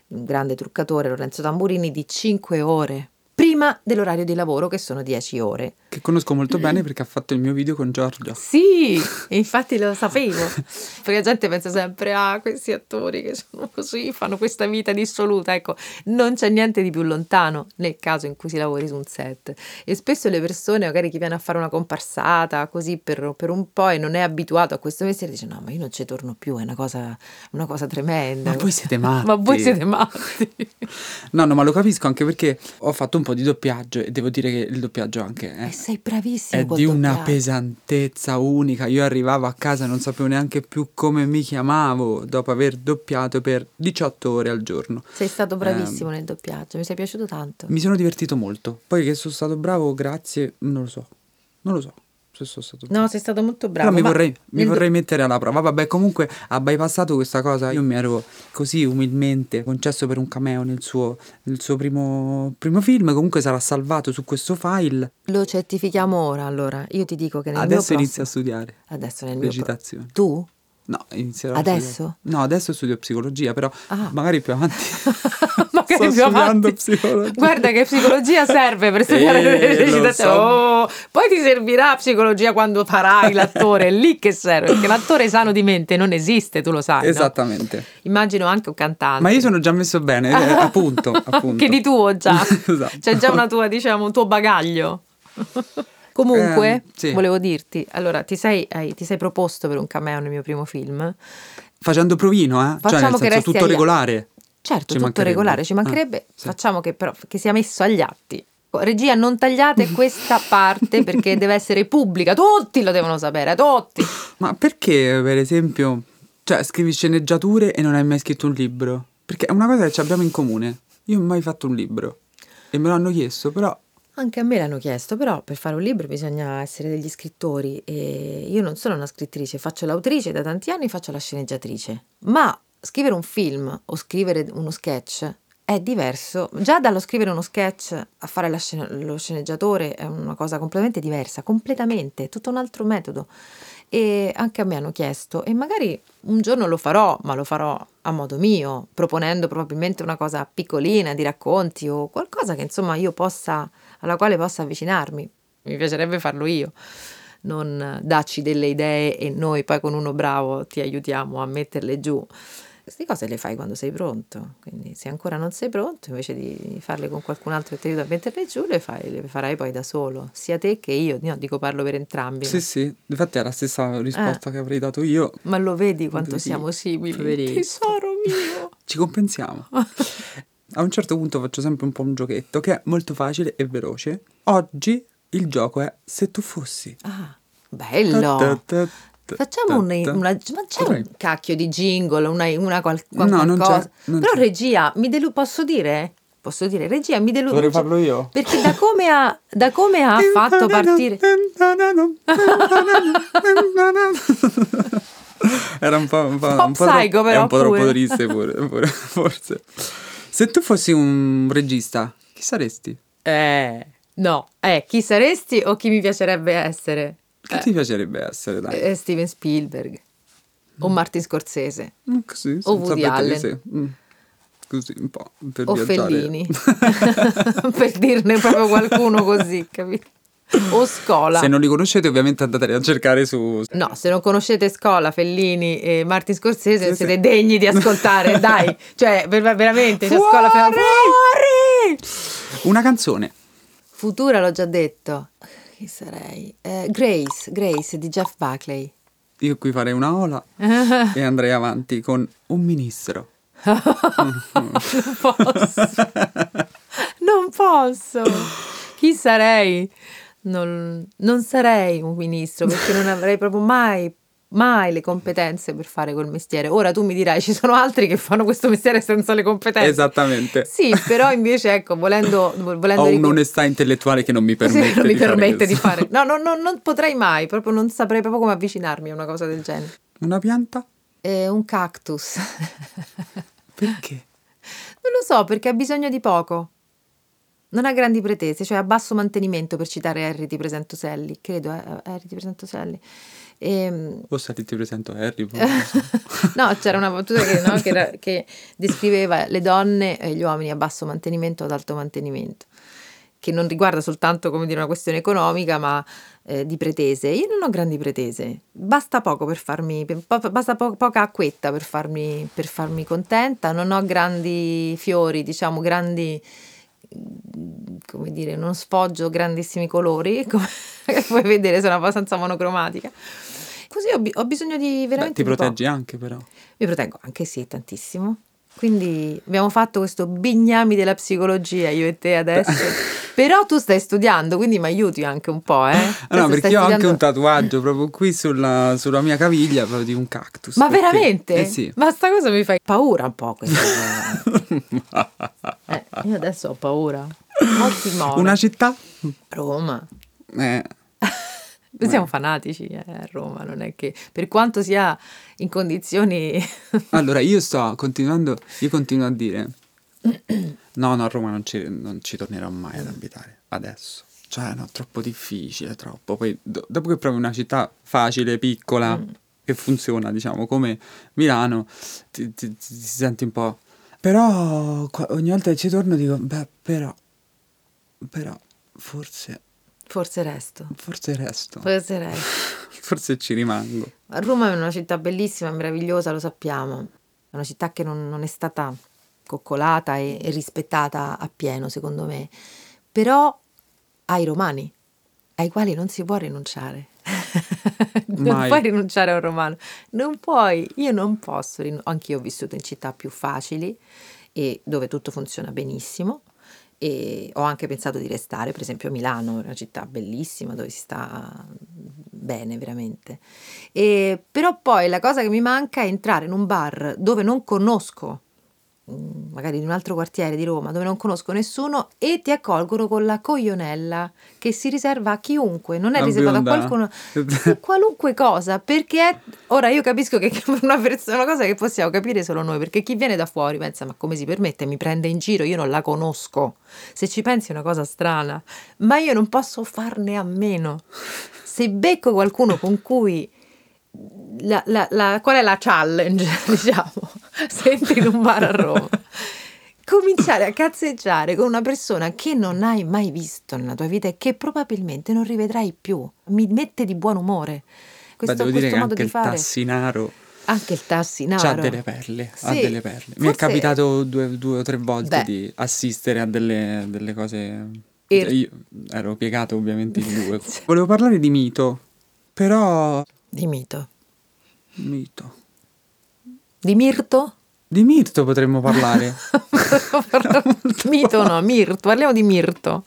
un grande truccatore, Lorenzo Tamburini, di 5 ore, prima dell'orario di lavoro che sono 10 ore. Che conosco molto bene perché ha fatto il mio video con Giorgio. Sì, infatti lo sapevo, perché la gente pensa sempre a questi attori che sono così, fanno questa vita dissoluta, ecco, non c'è niente di più lontano nel caso in cui si lavori su un set e spesso le persone, magari chi viene a fare una comparsata così per, per un po' e non è abituato a questo mestiere, dice no, ma io non ci torno più, è una cosa, una cosa tremenda. Ma voi siete matti. Ma voi siete matti. No, no, ma lo capisco anche perché ho fatto un po' di doppiaggio e devo dire che il doppiaggio anche E eh, sei bravissimo è di una doppiaggio. pesantezza unica. Io arrivavo a casa e non sapevo neanche più come mi chiamavo dopo aver doppiato per 18 ore al giorno. Sei stato bravissimo Ehm, nel doppiaggio, mi sei piaciuto tanto. Mi sono divertito molto. Poi che sono stato bravo, grazie, non lo so. Non lo so se sono stato bravo. No, sei stato molto bravo. Però mi vorrei, mi do- vorrei mettere alla prova. Vabbè, comunque ha bypassato questa cosa. Io mi ero così umilmente concesso per un cameo nel suo, nel suo primo, primo film. Comunque sarà salvato su questo file. Lo certifichiamo ora, allora. Io ti dico che nel Adesso mio inizio a prossimo... studiare Adesso nel mio pro- recitazione. Tu? No, inizierò Adesso? No, adesso studio psicologia, però Ah. magari più avanti. Magari Sto più avanti. psicologia. Guarda che psicologia serve per studiare Eh, le recitazioni. so. Oh, poi ti servirà psicologia quando farai l'attore, è lì che serve, perché l'attore sano di mente non esiste, tu lo sai. no? Esattamente. Immagino anche un cantante. Ma io sono già messo bene, eh, appunto, appunto. Che di tuo già. Esatto. C'è già una tua, diciamo, un tuo bagaglio. Comunque, Eh, sì. volevo dirti, allora, ti sei, hai- ti sei proposto per un cameo nel mio primo film? Facendo provino, eh? cioè, Facciamo nel che senso, tutto agli- regolare. Certo, Ci tutto regolare, ci mancherebbe. Ah, sì. Facciamo che però che sia messo agli atti. Regia, non tagliate questa parte perché deve essere pubblica, tutti lo devono sapere, tutti. Ma perché, per esempio, cioè, scrivi sceneggiature e non hai mai scritto un libro? Perché è una cosa che ci abbiamo in comune. Io non ho mai fatto un libro. E me l'hanno chiesto, però... Anche a me l'hanno chiesto, però per fare un libro bisogna essere degli scrittori e io non sono una scrittrice, faccio l'autrice da tanti anni, faccio la sceneggiatrice. Ma scrivere un film o scrivere uno sketch è diverso. Già dallo scrivere uno sketch a fare scena- lo sceneggiatore è una cosa completamente diversa, completamente, tutto un altro metodo. E anche a me hanno chiesto, e magari un giorno lo farò, ma lo farò a modo mio, proponendo probabilmente una cosa piccolina di racconti o qualcosa che insomma io possa, alla quale possa avvicinarmi. Mi piacerebbe farlo io, non darci delle idee e noi poi con uno bravo ti aiutiamo a metterle giù. Queste cose le fai quando sei pronto, quindi se ancora non sei pronto, invece di farle con qualcun altro che ti aiuta a metterle giù, le, fai, le farai poi da solo, sia te che io, no, dico parlo per entrambi. Sì, ma- sì, infatti è la stessa risposta che avrei dato io. Ma lo vedi quanto Vedi, siamo simili? poverissimo. Tesoro mio! Ci compensiamo. a un certo punto faccio sempre un po' un giochetto che è molto facile e veloce. Oggi il gioco è se tu fossi. Ah, bello. Ta, ta, ta, Facciamo una, una, ma c'è un cacchio di jingle, una, una qual, qual, no, qualcosa. Non c'è, non Però c'è. regia, mi delu- posso dire? Posso dire, regia, mi delude. Dovrei farlo io? Perché da come ha, da come ha fatto partire... Era un po', un po', un po, psycho, però, un po troppo triste pure, pure, forse. Se tu fossi un regista, chi saresti? Eh, no. Eh, chi saresti o chi mi piacerebbe essere? Chi eh. ti piacerebbe essere, dai? Eh, Steven Spielberg. O mm. Martin Scorsese. Mm, così, o Woody Allen. Mm. Così, un po' per o viaggiare. Fellini. per dirne proprio qualcuno così, capito? O Scola. Se non li conoscete, ovviamente andate a cercare su. No, se non conoscete Scola, Fellini e Martin Scorsese, sì, siete sì. degni di ascoltare, dai. Cioè, veramente, fuori! Scola fuori! Una canzone. Futura l'ho già detto. Chi sarei? Eh, Grace, Grace di Jeff Buckley. Io qui farei una ola e andrei avanti con un ministro. non posso. non posso. Chi sarei? Non, non sarei un ministro perché non avrei proprio mai mai le competenze per fare quel mestiere. Ora tu mi dirai, ci sono altri che fanno questo mestiere senza le competenze. Esattamente. Sì, però invece, ecco, volendo... volendo Ho un'onestà intellettuale che non mi permette, sì, non mi di, permette fare di fare. No, no, no, non potrei mai, proprio non saprei proprio come avvicinarmi a una cosa del genere. Una pianta? Eh, un cactus. perché? Non lo so, perché ha bisogno di poco. Non ha grandi pretese, cioè a basso mantenimento per citare Harry ti presento Sally, credo, eh, Harry ti presento Sally. E, o Sally ti presento Harry. no, c'era una battuta che, no, che, era, che, descriveva le donne e gli uomini a basso mantenimento o ad alto mantenimento, che non riguarda soltanto come dire, una questione economica, ma eh, di pretese. Io non ho grandi pretese, basta poco per farmi, po- basta po- poca acquetta per farmi, per farmi contenta, non ho grandi fiori, diciamo, grandi come dire, non sfoggio grandissimi colori, come puoi vedere sono abbastanza monocromatica. Così ho, ho bisogno di veramente... Beh, ti proteggi anche però. Mi proteggo anche sì, tantissimo. Quindi abbiamo fatto questo bignami della psicologia, io e te adesso. Però tu stai studiando, quindi mi aiuti anche un po', eh? Ah, no, perché io ho anche un tatuaggio proprio qui sulla, sulla mia caviglia, proprio di un cactus. Ma perché... veramente? Eh sì. Ma sta cosa mi fa paura un po' questa io adesso ho paura. Una città? Roma. Eh. Noi siamo fanatici eh, a Roma, non è che per quanto sia in condizioni... allora, io sto continuando, io continuo a dire, no, no, a Roma non ci, non ci tornerò mai ad abitare, adesso. Cioè, no, troppo difficile, troppo. Poi, do, dopo che provi una città facile, piccola, mm. che funziona, diciamo, come Milano, ti, ti, ti senti un po'... Però ogni volta che ci torno dico, beh, però, però, forse Forse resto. Forse resto. Forse resto. Forse ci rimango. Roma è una città bellissima, meravigliosa, lo sappiamo. È una città che non, non è stata coccolata e, e, rispettata appieno, secondo me. Però ha i romani, ai quali non si può rinunciare. non Mai. puoi rinunciare a un romano. Non puoi, io non posso. Anch'io ho vissuto in città più facili e dove tutto funziona benissimo e ho anche pensato di restare, per esempio a Milano, una città bellissima dove si sta bene veramente. E, però poi la cosa che mi manca è entrare in un bar dove non conosco magari in un altro quartiere di Roma dove non conosco nessuno e ti accolgono con la coglionella che si riserva a chiunque, non è riservata a qualcuno, qualunque cosa, perché ora io capisco che è una, persona, una cosa che possiamo capire solo noi, perché chi viene da fuori pensa ma come si permette, mi prende in giro, io non la conosco, se ci pensi è una cosa strana, ma io non posso farne a meno. Se becco qualcuno con cui la, la, la, qual è la challenge, diciamo, se entri in un bar a Roma? Cominciare a cazzeggiare con una persona che non hai mai visto nella tua vita e che probabilmente non rivedrai più. Mi mette di buon umore. Questo, Beh, devo dire che anche il fare. tassinaro anche il tassinaro ha delle perle, sì, ha delle perle. Mi forse... è capitato due, due, o tre volte Beh. di assistere a delle, delle cose. Er... Io ero piegato ovviamente in due. Volevo parlare di mito, però di mito. Mito. Di Mirto? Di Mirto potremmo parlare. Mito no, Mirto, parliamo di Mirto.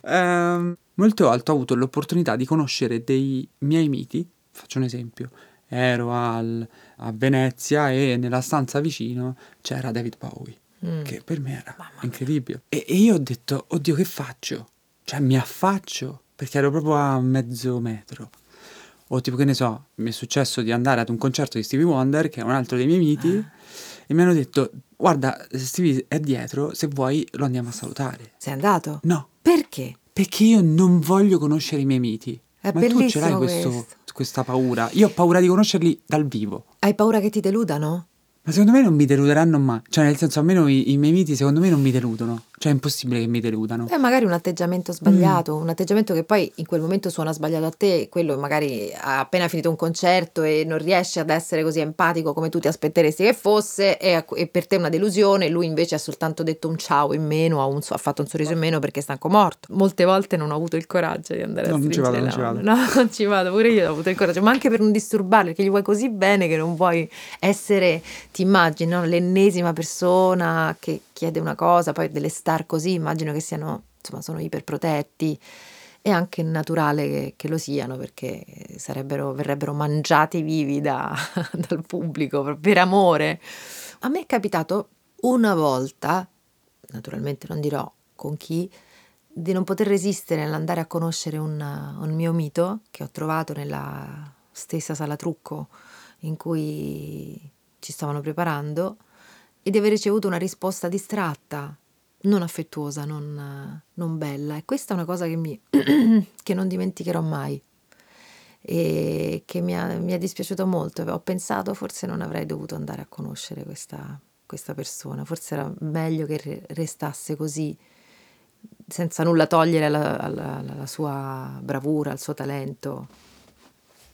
Eh, molto alto ho avuto l'opportunità di conoscere dei miei miti, faccio un esempio, ero al, a Venezia e nella stanza vicino c'era David Bowie, mm. che per me era Mamma incredibile. E, e, io ho detto, oddio che faccio? Cioè mi affaccio, perché ero proprio a mezzo metro. O tipo che ne so, mi è successo di andare ad un concerto di Stevie Wonder, che è un altro dei miei miti, ah. e mi hanno detto, guarda, Stevie è dietro, se vuoi lo andiamo a salutare. Sei andato? No. Perché? Perché io non voglio conoscere i miei miti. È Ma tu ce l'hai questo, questa paura? Io ho paura di conoscerli dal vivo. Hai paura che ti deludano? Ma secondo me non mi deluderanno mai. Cioè, nel senso, almeno i, i miei miti, secondo me, non mi deludano. Cioè, è impossibile che mi deludano. È magari un atteggiamento sbagliato, mm. un atteggiamento che poi in quel momento suona sbagliato a te, quello magari ha appena finito un concerto e non riesce ad essere così empatico come tu ti aspetteresti che fosse, e, e per te è una delusione, lui invece ha soltanto detto un ciao in meno, ha, un, ha, fatto un sorriso in meno perché è stanco morto. Molte volte non ho avuto il coraggio di andare no, a non ci vado, non ci vado. No, non ci vado, pure io ho avuto il coraggio, ma anche per non disturbarlo, perché gli vuoi così bene che non vuoi essere, ti immagini, no? l'ennesima persona che chiede una cosa, poi delle star così, immagino che siano, insomma, sono iperprotetti. È anche naturale che, che lo siano perché verrebbero mangiati vivi da, dal pubblico per amore. A me è capitato una volta, naturalmente non dirò con chi, di non poter resistere nell'andare a conoscere un, un mio mito che ho trovato nella stessa sala trucco in cui ci stavano preparando e di aver ricevuto una risposta distratta, non affettuosa, non, non bella. E questa è una cosa che, mi, che non dimenticherò mai e che mi ha, mi ha, dispiaciuto molto. Ho pensato forse non avrei dovuto andare a conoscere questa, questa persona, forse era meglio che restasse così, senza nulla togliere alla, alla, alla sua bravura, al suo talento.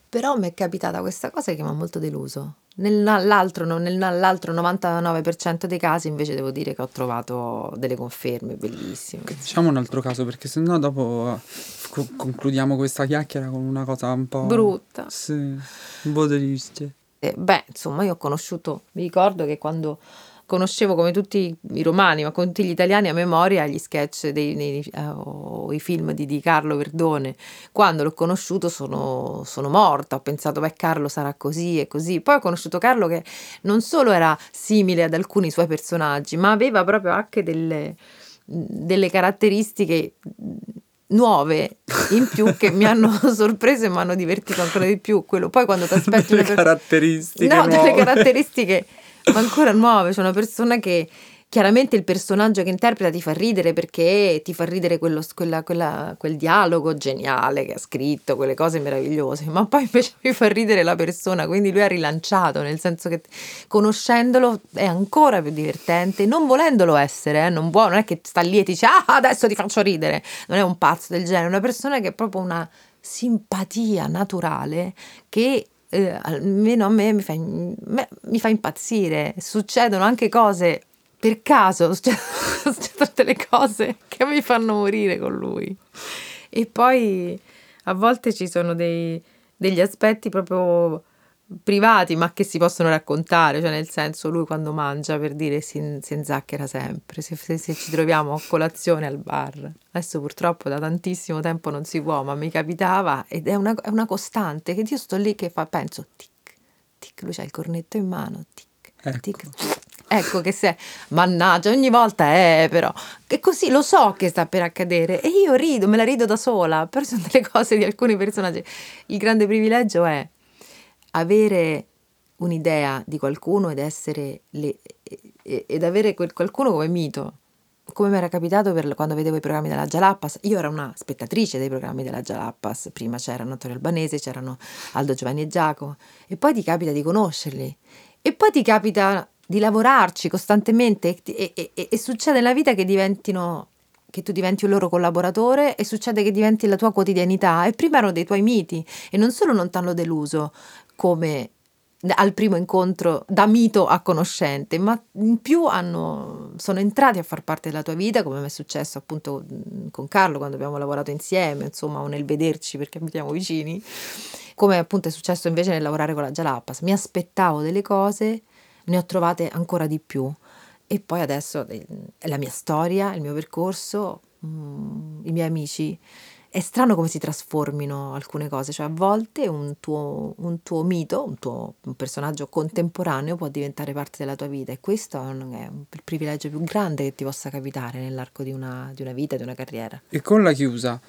Però mi è capitata questa cosa che mi ha molto deluso Nell'altro, nell'altro 99% dei casi invece devo dire che ho trovato delle conferme bellissime. Diciamo un altro caso perché sennò dopo co- concludiamo questa chiacchiera con una cosa un po' brutta. Sì, un po' triste. Eh, beh, insomma, io ho conosciuto, mi ricordo che quando conoscevo come tutti i romani, ma con tutti gli italiani a memoria gli sketch dei, nei, uh, o i film di, di, Carlo Verdone. Quando l'ho conosciuto sono, sono morta, ho pensato, beh, Carlo sarà così e così. Poi ho conosciuto Carlo che non solo era simile ad alcuni suoi personaggi, ma aveva proprio anche delle, delle caratteristiche nuove in più che mi hanno sorpreso e mi hanno divertito ancora di più. Quello. Poi quando ti aspetti delle caratteristiche no, nuove. delle caratteristiche ma ancora nuove, c'è una persona che chiaramente il personaggio che interpreta ti fa ridere perché ti fa ridere quello, quella, quella, quel dialogo geniale che ha scritto, quelle cose meravigliose, ma poi invece mi fa ridere la persona, quindi lui ha rilanciato, nel senso che conoscendolo è ancora più divertente, non volendolo essere, eh, non, può, non è che sta lì e ti dice ah adesso ti faccio ridere, non è un pazzo del genere, è una persona che ha proprio una simpatia naturale che eh, almeno a me mi, fa, mi fa impazzire. Succedono anche cose per caso, succedono delle cose che mi fanno morire con lui. E poi a volte ci sono dei, degli aspetti proprio privati, ma che si possono raccontare, cioè nel senso lui quando mangia per dire si, si inzacchera sempre, se, se, se, ci troviamo a colazione al bar. Adesso purtroppo da tantissimo tempo non si può, ma mi capitava ed è una, è una costante che io sto lì che fa, penso tic, tic, lui c'ha il cornetto in mano, tic, ecco. tic. Ecco che se, mannaggia, ogni volta è però, che così lo so che sta per accadere e io rido, me la rido da sola, però sono delle cose di alcuni personaggi. Il grande privilegio è avere un'idea di qualcuno ed essere le, ed avere quel qualcuno come mito come mi era capitato per, quando vedevo i programmi della Jalappas, io ero una spettatrice dei programmi della Jalappas, prima c'erano Antonio Albanese, c'erano Aldo Giovanni e Giacomo, e poi ti capita di conoscerli, e poi ti capita di lavorarci costantemente e, e, e, e succede nella vita che diventino che tu diventi un loro collaboratore e succede che diventi la tua quotidianità. E prima erano dei tuoi miti. E non solo non ti hanno deluso, come al primo incontro da mito a conoscente, ma in più hanno, sono entrati a far parte della tua vita, come mi è successo appunto con Carlo quando abbiamo lavorato insieme, insomma, o nel vederci perché abitiamo vicini, come appunto è successo invece nel lavorare con la Jalapas. Mi aspettavo delle cose, ne ho trovate ancora di più. E poi adesso eh, è la mia storia, il mio percorso, mm, i miei amici. È strano come si trasformino alcune cose, cioè a volte un tuo, un tuo mito, un tuo un personaggio contemporaneo può diventare parte della tua vita e questo è, un, è il privilegio più grande che ti possa capitare nell'arco di una, di una vita, di una carriera. E con la chiusa,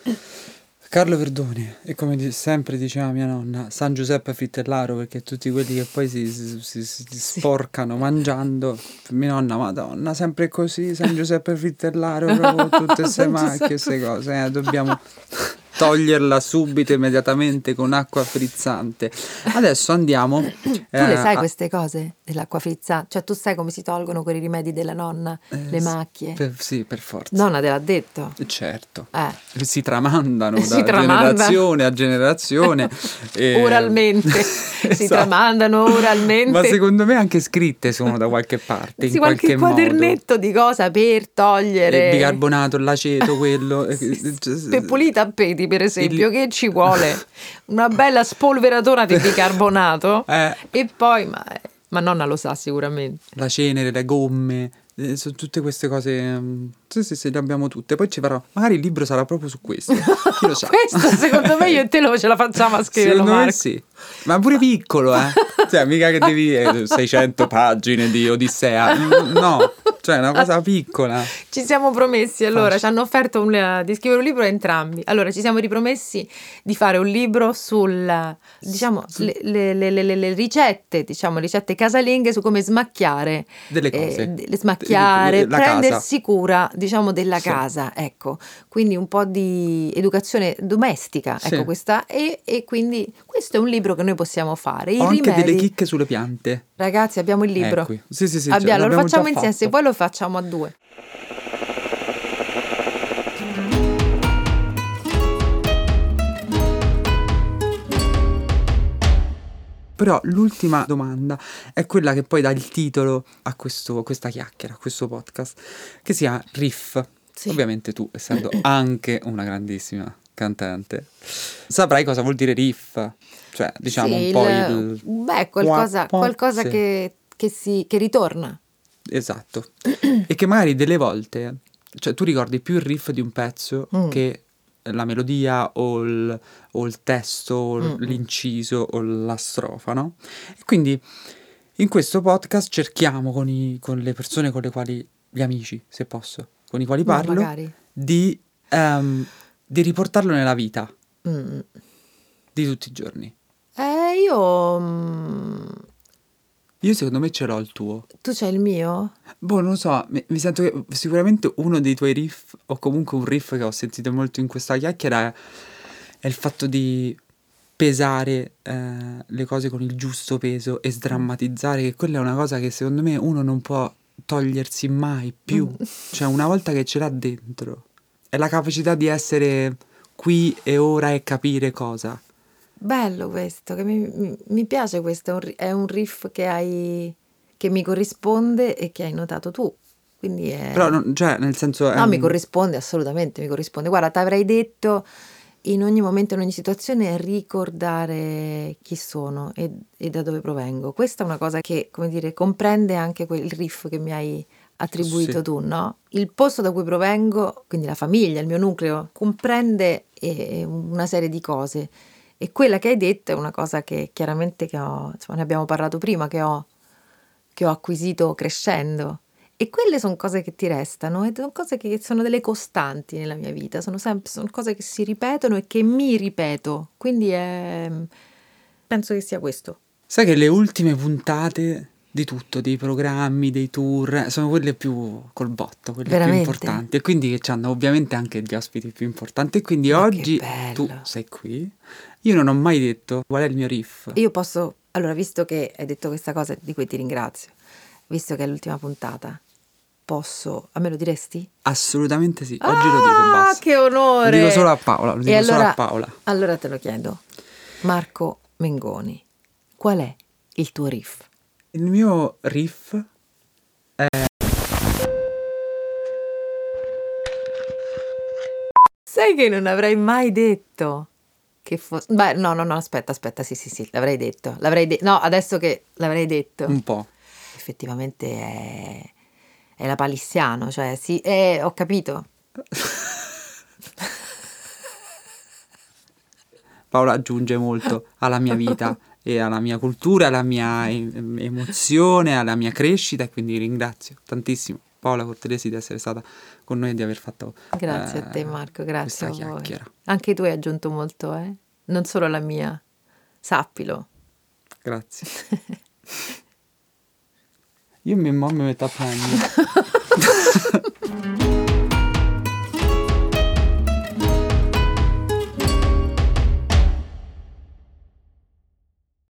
Carlo Verdoni, e come sempre diceva mia nonna, San Giuseppe Frittellaro, perché tutti quelli che poi si, si, si, si sporcano mangiando, mia nonna, madonna, sempre così, San Giuseppe Frittellaro, proprio tutte queste macchie, queste cose, eh, dobbiamo toglierla subito, immediatamente con acqua frizzante. Adesso andiamo. Tu eh, le sai a... queste cose dell'acqua frizzante? Cioè, tu sai come si tolgono quei rimedi della nonna, eh, le macchie? Per, sì, per forza. Nonna te l'ha detto? Certo. Eh. Si tramandano si da tramanda. generazione a generazione. e... Oralmente. esatto. Si tramandano oralmente. Ma secondo me anche scritte sono da qualche parte. Sì, in qualche, qualche quadernetto modo. di cosa per togliere. Il bicarbonato, l'aceto, quello. per pulita a peti per esempio, il... che ci vuole? Una bella spolveratura di bicarbonato eh. e poi, ma, ma nonna lo sa sicuramente. La cenere, le gomme, eh, sono tutte queste cose. Um, sì, sì, sì, le abbiamo tutte. Poi ci farò. Magari il libro sarà proprio su questo. Chi lo sa? questo, secondo me, io e te lo ce la facciamo a scriverlo. Secondo Marco. me sì. Ma pure piccolo, eh. cioè, mica che devi. Eh, 600 pagine di Odissea. No, cioè, una cosa piccola. Ci siamo promessi, allora, Faccio. ci hanno offerto un, di scrivere un libro entrambi. Allora, ci siamo ripromessi di fare un libro sul, diciamo, le, le, le, le, ricette, diciamo, ricette casalinghe su come smacchiare. Delle cose. Eh, smacchiare, la prendersi casa. cura, diciamo, della sì. casa, ecco. Quindi un po' di educazione domestica, ecco, sì. questa. E, e, quindi questo è un libro che noi possiamo fare. I Ho rimedi... anche delle chicche sulle piante. Ragazzi, abbiamo il libro. Ecco. Sì, sì, sì. Abbiamo, cioè, lo facciamo insieme, se poi lo facciamo a due. Però l'ultima domanda è quella che poi dà il titolo a questo, questa chiacchiera, a questo podcast, che si chiama Riff. Sì. Ovviamente tu, essendo anche una grandissima cantante, saprai cosa vuol dire riff. Cioè, diciamo sì, un po' il... Beh, qualcosa, qualcosa sì. che, che, si, che ritorna. Esatto. e che magari delle volte, cioè tu ricordi più il riff di un pezzo mm. che la melodia o il, o il testo, o mm. l'inciso o la strofa, no? E quindi in questo podcast cerchiamo con, i, con, le persone con le quali, gli amici, se posso, con i quali parlo, no, di, um, di, riportarlo nella vita mm. di tutti i giorni. Io... Mm, io secondo me ce l'ho il tuo. Tu c'hai il mio? Boh, non lo so, mi, mi, sento che sicuramente uno dei tuoi riff, o comunque un riff che ho sentito molto in questa chiacchiera, è, è il fatto di pesare eh, le cose con il giusto peso e sdrammatizzare, che quella è una cosa che secondo me uno non può togliersi mai più. Mm. Cioè, una volta che ce l'ha dentro, è la capacità di essere qui e ora e capire cosa. Bello questo, che mi, mi, piace questo, è un, è un riff che hai che mi corrisponde e che hai notato tu. Quindi è... Però, non, cioè, nel senso... no, un... mi corrisponde, assolutamente mi corrisponde. Guarda, ti avrei detto in ogni momento, in ogni situazione, ricordare chi sono e, e, da dove provengo. Questa è una cosa che, come dire, comprende anche quel riff che mi hai attribuito sì. tu, no? Il posto da cui provengo, quindi la famiglia, il mio nucleo, comprende eh, una serie di cose e quella che hai detto è una cosa che chiaramente che ho, insomma, ne abbiamo parlato prima, che ho, che ho acquisito crescendo. E quelle sono cose che ti restano e sono cose che sono delle costanti nella mia vita, sono, sempre, sono cose che si ripetono e che mi ripeto. Quindi è, penso che sia questo. Sai che le ultime puntate di tutto, dei programmi, dei tour, sono quelle più col botto, quelle Veramente? più importanti e quindi che hanno ovviamente anche gli ospiti più importanti e quindi Ma oggi tu sei qui. Io non ho mai detto qual è il mio riff. Io posso, allora visto che hai detto questa cosa di cui ti ringrazio, visto che è l'ultima puntata, posso, a me lo diresti? Assolutamente sì, oggi ah, lo dico basta. che onore! Lo dico solo a Paola, lo dico allora, solo a Paola. Allora te lo chiedo. Marco Mengoni, qual è il tuo riff? Il mio riff è... Sai che non avrei mai detto che fosse... Beh, no, no, no, aspetta, aspetta, sì, sì, sì, l'avrei detto. L'avrei de... No, adesso che l'avrei detto. Un po'. effettivamente è, è la palissiano, cioè sì, eh, ho capito. Paola aggiunge molto alla mia vita e alla mia cultura, alla mia emozione, alla mia crescita e quindi ringrazio tantissimo Paola Cortelesi di essere stata con noi e di aver fatto Grazie eh, a te Marco, grazie a chiacchiera. voi. Anche tu hai aggiunto molto, eh? Non solo la mia. Sappilo. Grazie. Io mi, mi metto a piangere.